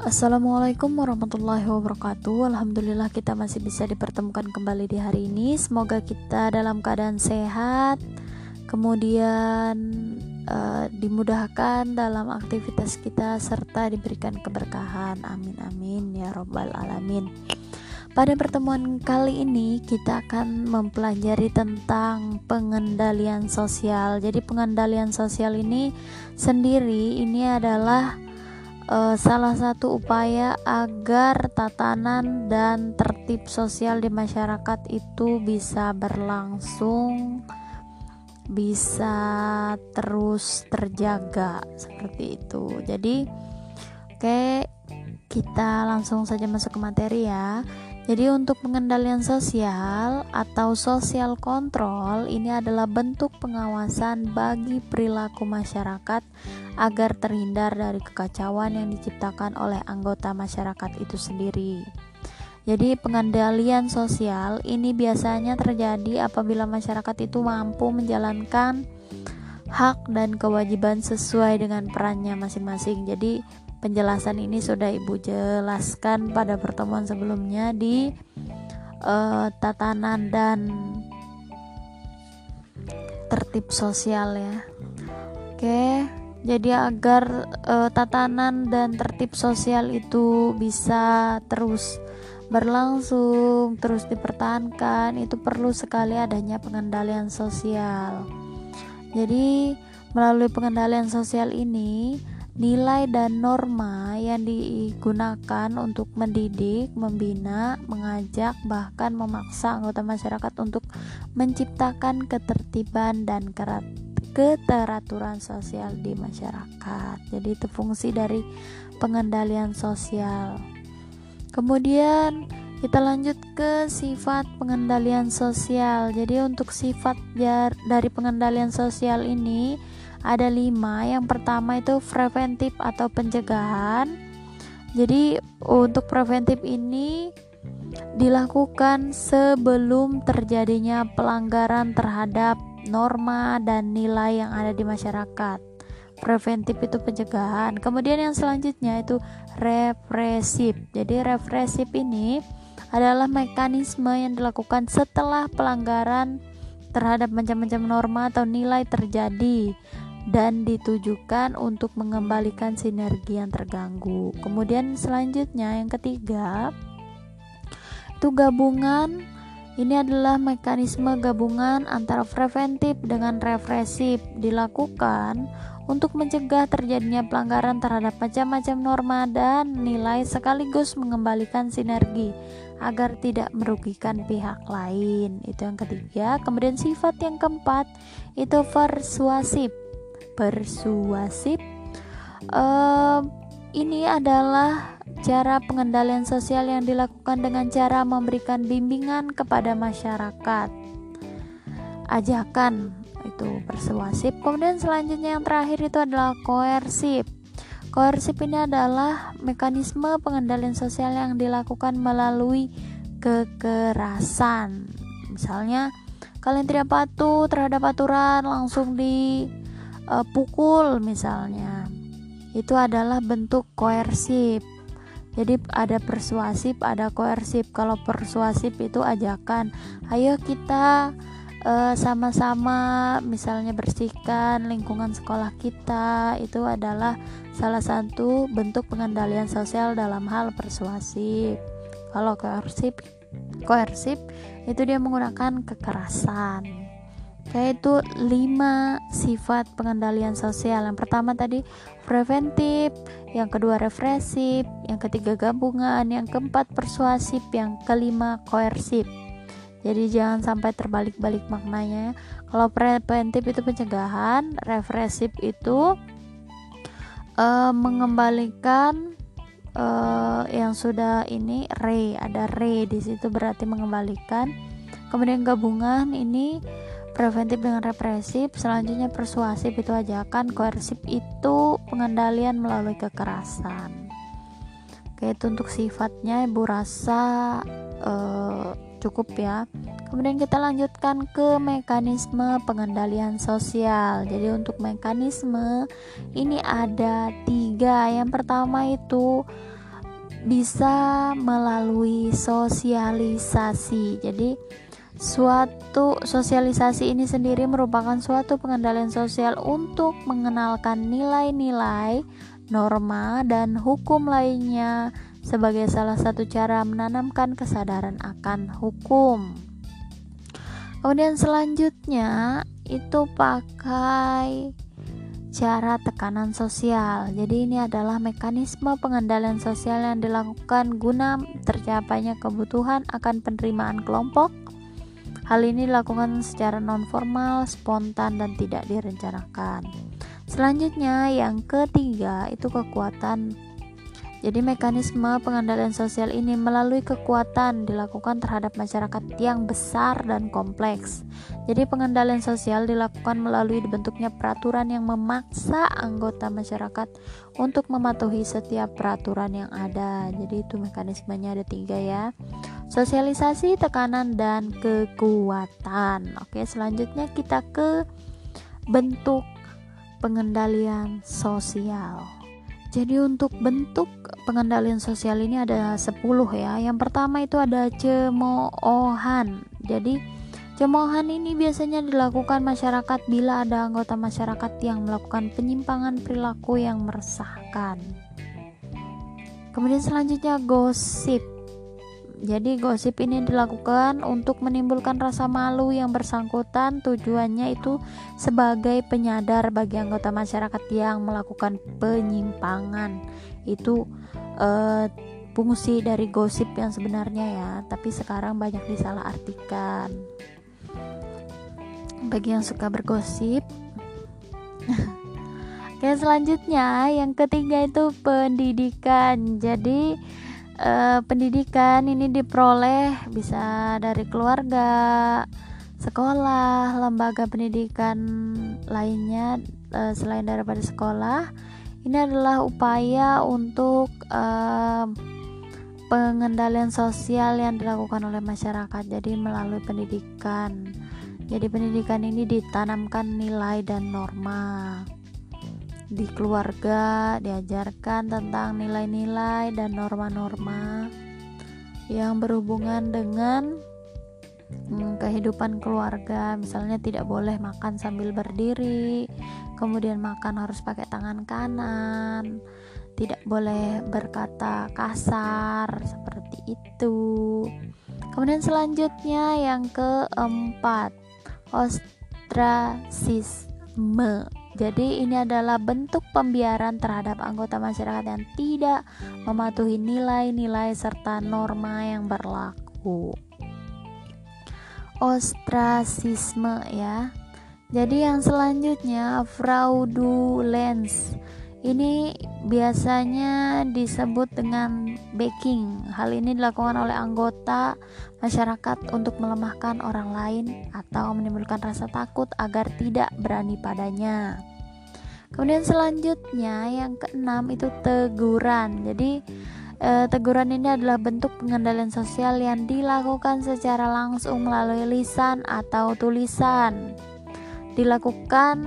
Assalamualaikum warahmatullahi wabarakatuh. Alhamdulillah kita masih bisa dipertemukan kembali di hari ini. Semoga kita dalam keadaan sehat Kemudian uh, dimudahkan dalam aktivitas kita Serta diberikan keberkahan. Amin amin ya robbal alamin. Pada pertemuan kali ini kita akan mempelajari tentang pengendalian sosial. Jadi pengendalian sosial ini sendiri ini adalah uh, salah satu upaya agar tatanan dan tertib sosial di masyarakat itu bisa berlangsung bisa terus terjaga seperti itu. Jadi oke kita langsung saja masuk ke materi ya. Jadi untuk pengendalian sosial atau social control ini adalah bentuk pengawasan bagi perilaku masyarakat agar terhindar dari kekacauan yang diciptakan oleh anggota masyarakat itu sendiri. Jadi pengendalian sosial ini biasanya terjadi apabila masyarakat itu mampu menjalankan hak dan kewajiban sesuai dengan perannya masing-masing. Jadi penjelasan ini sudah ibu jelaskan pada pertemuan sebelumnya di uh, tatanan dan tertib sosial ya. Oke jadi agar uh, tatanan dan tertib sosial itu bisa terus berlangsung terus dipertahankan itu perlu sekali adanya pengendalian sosial. Jadi melalui pengendalian sosial ini nilai dan norma yang digunakan untuk mendidik, membina, mengajak, bahkan memaksa anggota masyarakat untuk menciptakan ketertiban dan keteraturan sosial di masyarakat. Jadi itu fungsi dari pengendalian sosial. Kemudian kita lanjut ke sifat pengendalian sosial. Jadi untuk sifat dari pengendalian sosial ini ada lima. Yang pertama itu preventif atau pencegahan. Jadi untuk preventif ini dilakukan sebelum terjadinya pelanggaran terhadap norma dan nilai yang ada di masyarakat. Preventif itu pencegahan. Kemudian yang selanjutnya itu represif. Jadi represif ini adalah mekanisme yang dilakukan setelah pelanggaran terhadap macam-macam norma atau nilai terjadi dan ditujukan untuk mengembalikan sinergi yang terganggu. Kemudian selanjutnya yang ketiga itu gabungan ini adalah mekanisme gabungan antara preventif dengan represif dilakukan untuk mencegah terjadinya pelanggaran terhadap macam-macam norma dan nilai sekaligus mengembalikan sinergi agar tidak merugikan pihak lain. Itu yang ketiga. Kemudian sifat yang keempat itu persuasif persuasif. Uh, ini adalah cara pengendalian sosial yang dilakukan dengan cara memberikan bimbingan kepada masyarakat. Ajakan itu persuasif. Kemudian selanjutnya yang terakhir itu adalah koersif. Koersif ini adalah mekanisme pengendalian sosial yang dilakukan melalui kekerasan. Misalnya kalian tidak patuh terhadap aturan langsung di uh, pukul misalnya. Itu adalah bentuk koersif jadi ada persuasif ada koersif kalau persuasif itu ajakan ayo kita sama sama-sama misalnya bersihkan lingkungan sekolah kita. Itu adalah salah satu bentuk pengendalian sosial dalam hal persuasif. Kalau koersif koersif itu dia menggunakan kekerasan yaitu lima sifat pengendalian sosial. Yang pertama tadi preventif, yang kedua represif, yang ketiga gabungan, yang keempat persuasif, yang kelima koersif. Jadi jangan sampai terbalik-balik maknanya. Kalau preventif itu pencegahan, represif itu uh, mengembalikan uh, yang sudah ini re ada re di situ berarti mengembalikan. Kemudian gabungan ini preventif dengan represif selanjutnya persuasif itu ajakan koersif itu pengendalian melalui kekerasan. Oke itu untuk sifatnya ibu rasa uh, cukup ya. Kemudian kita lanjutkan ke mekanisme pengendalian sosial. Jadi untuk mekanisme ini ada tiga. Yang pertama itu bisa melalui sosialisasi. Jadi suatu sosialisasi ini sendiri merupakan suatu pengendalian sosial untuk mengenalkan nilai-nilai, norma, dan hukum lainnya sebagai salah satu cara menanamkan kesadaran akan hukum. Kemudian selanjutnya itu pakai cara tekanan sosial. Jadi ini adalah mekanisme pengendalian sosial yang dilakukan guna tercapainya kebutuhan akan penerimaan kelompok. Hal ini dilakukan secara non formal, spontan dan tidak direncanakan. Selanjutnya yang ketiga itu kekuatan jadi mekanisme pengendalian sosial ini melalui kekuatan dilakukan terhadap masyarakat yang besar dan kompleks. Jadi pengendalian sosial dilakukan melalui dibentuknya peraturan yang memaksa anggota masyarakat untuk mematuhi setiap peraturan yang ada. Jadi itu mekanismenya ada tiga ya. Sosialisasi, tekanan, dan kekuatan. Oke, selanjutnya kita ke bentuk pengendalian sosial. Jadi untuk bentuk pengendalian sosial ini ada 10 ya. Yang pertama itu ada cemoohan. Jadi cemoohan ini biasanya dilakukan masyarakat bila ada anggota masyarakat yang melakukan penyimpangan perilaku yang meresahkan. Kemudian selanjutnya gosip. Jadi gosip ini dilakukan untuk menimbulkan rasa malu yang bersangkutan. Tujuannya itu sebagai penyadar bagi anggota masyarakat yang melakukan penyimpangan. Itu uh, fungsi dari gosip yang sebenarnya ya, tapi sekarang banyak disalahartikan. Bagi yang suka bergosip. Oke, selanjutnya yang ketiga itu pendidikan. Jadi uh, pendidikan ini diperoleh bisa dari keluarga, sekolah, lembaga pendidikan lainnya uh, selain daripada sekolah. Ini adalah upaya untuk uh, pengendalian sosial yang dilakukan oleh masyarakat. Jadi melalui pendidikan. Jadi pendidikan ini ditanamkan nilai dan norma di keluarga diajarkan tentang nilai-nilai dan norma-norma yang berhubungan dengan hmm, kehidupan keluarga. Misalnya tidak boleh makan sambil berdiri kemudian makan harus pakai tangan kanan tidak boleh berkata kasar seperti itu. Kemudian selanjutnya yang keempat ostrasisme jadi ini adalah bentuk pembiaran terhadap anggota masyarakat yang tidak mematuhi nilai-nilai serta norma yang berlaku. Ostrasisme ya. Jadi yang selanjutnya fraudulence ini biasanya disebut dengan backing. Hal ini dilakukan oleh anggota masyarakat untuk melemahkan orang lain atau menimbulkan rasa takut agar tidak berani padanya. Kemudian selanjutnya yang keenam itu teguran. Jadi e, teguran ini adalah bentuk pengendalian sosial yang dilakukan secara langsung melalui lisan atau tulisan. Dilakukan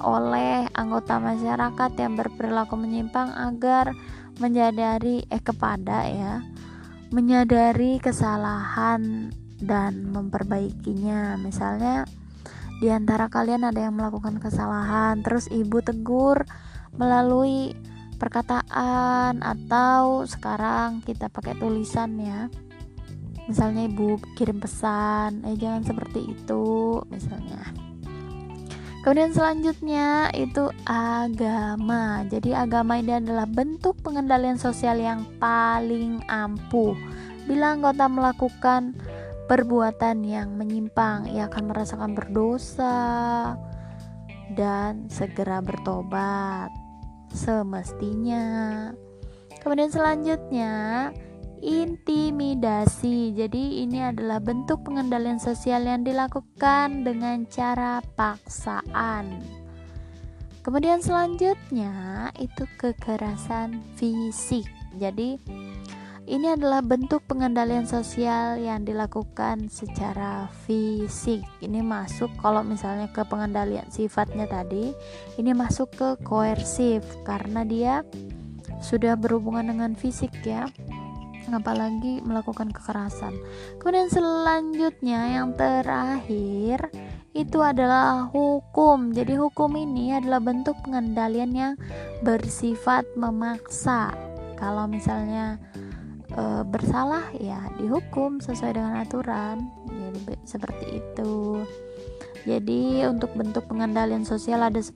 oleh anggota masyarakat yang berperilaku menyimpang agar menyadari eh kepada ya menyadari kesalahan dan memperbaikinya misalnya di antara kalian ada yang melakukan kesalahan terus ibu tegur melalui perkataan atau sekarang kita pakai tulisan ya misalnya ibu kirim pesan eh jangan seperti itu misalnya Kemudian selanjutnya itu agama. Jadi agama ini adalah bentuk pengendalian sosial yang paling ampuh. Bila anggota melakukan perbuatan yang menyimpang, ia akan merasakan berdosa dan segera bertobat semestinya. Kemudian selanjutnya intimidasi. Jadi ini adalah bentuk pengendalian sosial yang dilakukan dengan cara paksaan. Kemudian selanjutnya itu kekerasan fisik. Jadi ini adalah bentuk pengendalian sosial yang dilakukan secara fisik. Ini masuk kalau misalnya ke pengendalian sifatnya tadi, ini masuk ke koersif karena dia sudah berhubungan dengan fisik ya apalagi melakukan kekerasan. Kemudian selanjutnya yang terakhir itu adalah hukum. Jadi hukum ini adalah bentuk pengendalian yang bersifat memaksa. Kalau misalnya e, bersalah ya dihukum sesuai dengan aturan. Jadi seperti itu. Jadi untuk bentuk pengendalian sosial ada 10.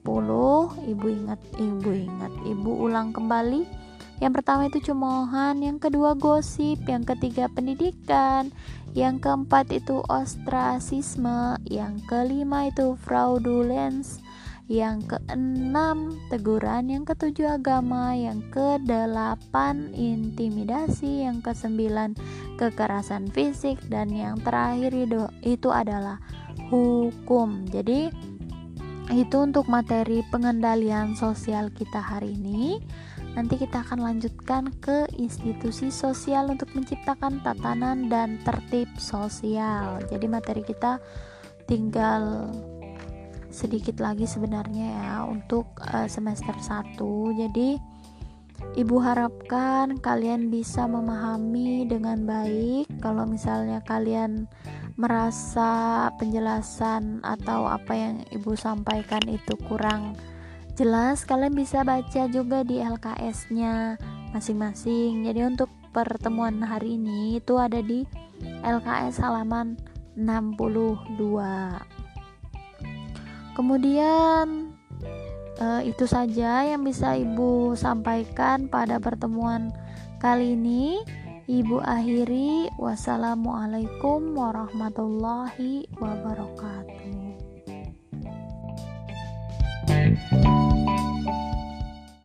Ibu ingat, ibu ingat, ibu ulang kembali yang pertama itu cemoohan, yang kedua gosip, yang ketiga pendidikan, yang keempat itu ostrasisme, yang kelima itu fraudulence, yang keenam teguran, yang ketujuh agama, yang kedelapan intimidasi, yang kesembilan kekerasan fisik, dan yang terakhir itu, adalah hukum. Jadi itu untuk materi pengendalian sosial kita hari ini. Nanti kita akan lanjutkan ke institusi sosial untuk menciptakan tatanan dan tertib sosial. Jadi materi kita tinggal sedikit lagi sebenarnya ya untuk uh, semester 1. Jadi Ibu harapkan kalian bisa memahami dengan baik kalau misalnya kalian merasa penjelasan atau apa yang Ibu sampaikan itu kurang jelas kalian bisa baca juga di LKS-nya masing-masing. Jadi untuk pertemuan hari ini itu ada di LKS halaman 62. Kemudian eh, itu saja yang bisa Ibu sampaikan pada pertemuan kali ini. Ibu akhiri wassalamualaikum warahmatullahi wabarakatuh.